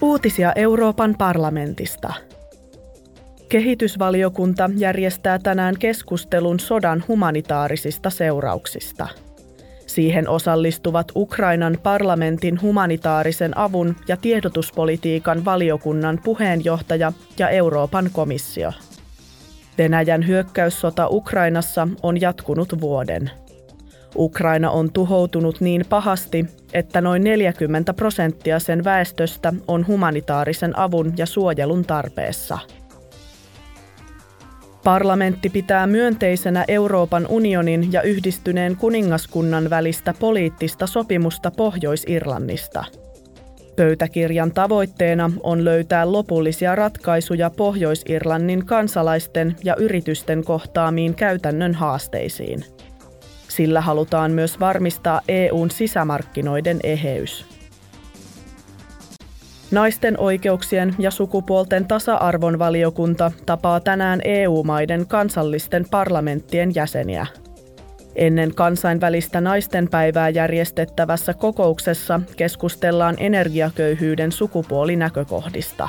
Uutisia Euroopan parlamentista. Kehitysvaliokunta järjestää tänään keskustelun sodan humanitaarisista seurauksista. Siihen osallistuvat Ukrainan parlamentin humanitaarisen avun ja tiedotuspolitiikan valiokunnan puheenjohtaja ja Euroopan komissio. Venäjän hyökkäyssota Ukrainassa on jatkunut vuoden. Ukraina on tuhoutunut niin pahasti, että noin 40 prosenttia sen väestöstä on humanitaarisen avun ja suojelun tarpeessa. Parlamentti pitää myönteisenä Euroopan unionin ja yhdistyneen kuningaskunnan välistä poliittista sopimusta Pohjois-Irlannista. Pöytäkirjan tavoitteena on löytää lopullisia ratkaisuja Pohjois-Irlannin kansalaisten ja yritysten kohtaamiin käytännön haasteisiin – sillä halutaan myös varmistaa EUn sisämarkkinoiden eheys. Naisten oikeuksien ja sukupuolten tasa-arvon valiokunta tapaa tänään EU-maiden kansallisten parlamenttien jäseniä. Ennen kansainvälistä naistenpäivää järjestettävässä kokouksessa keskustellaan energiaköyhyyden sukupuolinäkökohdista.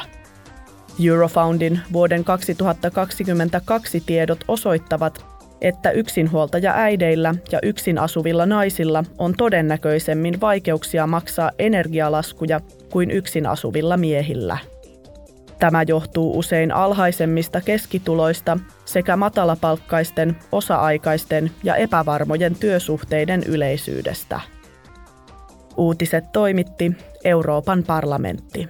Eurofoundin vuoden 2022 tiedot osoittavat, että yksinhuoltaja äideillä ja yksin asuvilla naisilla on todennäköisemmin vaikeuksia maksaa energialaskuja kuin yksin asuvilla miehillä. Tämä johtuu usein alhaisemmista keskituloista sekä matalapalkkaisten, osa-aikaisten ja epävarmojen työsuhteiden yleisyydestä. Uutiset toimitti Euroopan parlamentti.